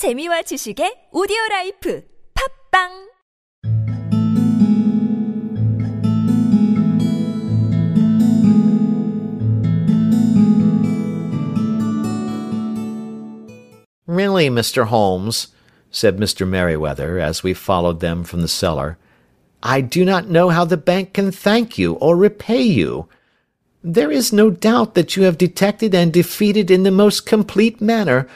재미와 지식의 오디오 라이프 팝빵 Really, Mr. Holmes, said Mr. Merryweather, as we followed them from the cellar, I do not know how the bank can thank you or repay you. There is no doubt that you have detected and defeated in the most complete manner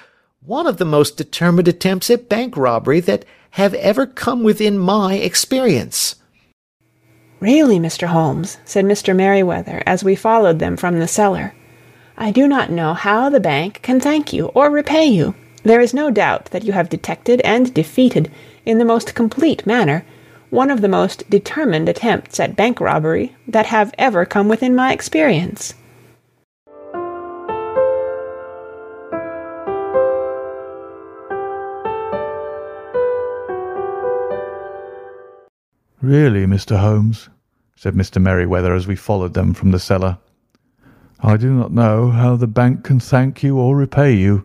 one of the most determined attempts at bank robbery that have ever come within my experience. Really, Mr. Holmes, said Mr. Merryweather, as we followed them from the cellar, I do not know how the bank can thank you or repay you. There is no doubt that you have detected and defeated, in the most complete manner, one of the most determined attempts at bank robbery that have ever come within my experience. Really, Mr. Holmes, said Mr. Merryweather as we followed them from the cellar, I do not know how the bank can thank you or repay you.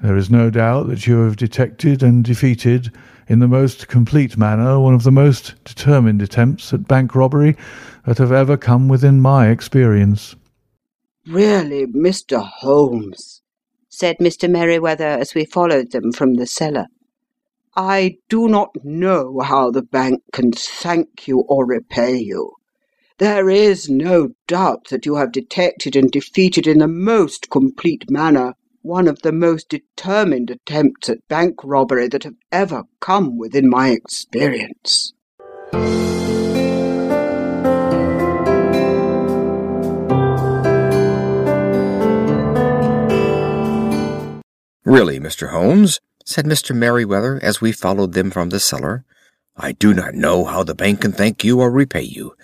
There is no doubt that you have detected and defeated, in the most complete manner, one of the most determined attempts at bank robbery that have ever come within my experience. Really, Mr. Holmes, said Mr. Merryweather as we followed them from the cellar, I do not know how the bank can thank you or repay you. There is no doubt that you have detected and defeated in the most complete manner one of the most determined attempts at bank robbery that have ever come within my experience. Really, Mr. Holmes, said Mr. Merryweather as we followed them from the cellar, I do not know how the bank can thank you or repay you.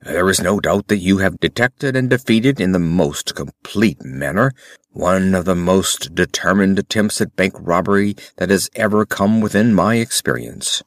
There is no doubt that you have detected and defeated in the most complete manner one of the most determined attempts at bank robbery that has ever come within my experience.